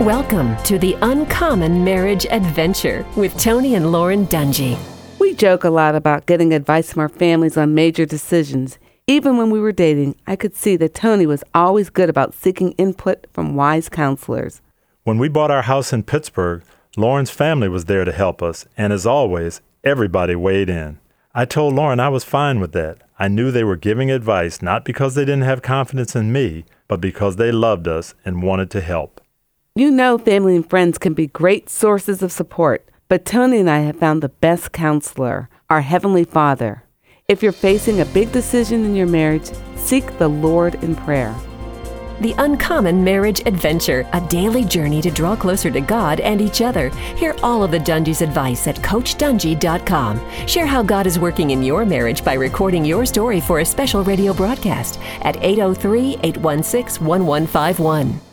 Welcome to the Uncommon Marriage Adventure with Tony and Lauren Dungy. We joke a lot about getting advice from our families on major decisions. Even when we were dating, I could see that Tony was always good about seeking input from wise counselors. When we bought our house in Pittsburgh, Lauren's family was there to help us, and as always, everybody weighed in. I told Lauren I was fine with that. I knew they were giving advice not because they didn't have confidence in me, but because they loved us and wanted to help. You know, family and friends can be great sources of support, but Tony and I have found the best counselor, our Heavenly Father. If you're facing a big decision in your marriage, seek the Lord in prayer. The Uncommon Marriage Adventure, a daily journey to draw closer to God and each other. Hear all of the Dungy's advice at CoachDungy.com. Share how God is working in your marriage by recording your story for a special radio broadcast at 803 816 1151.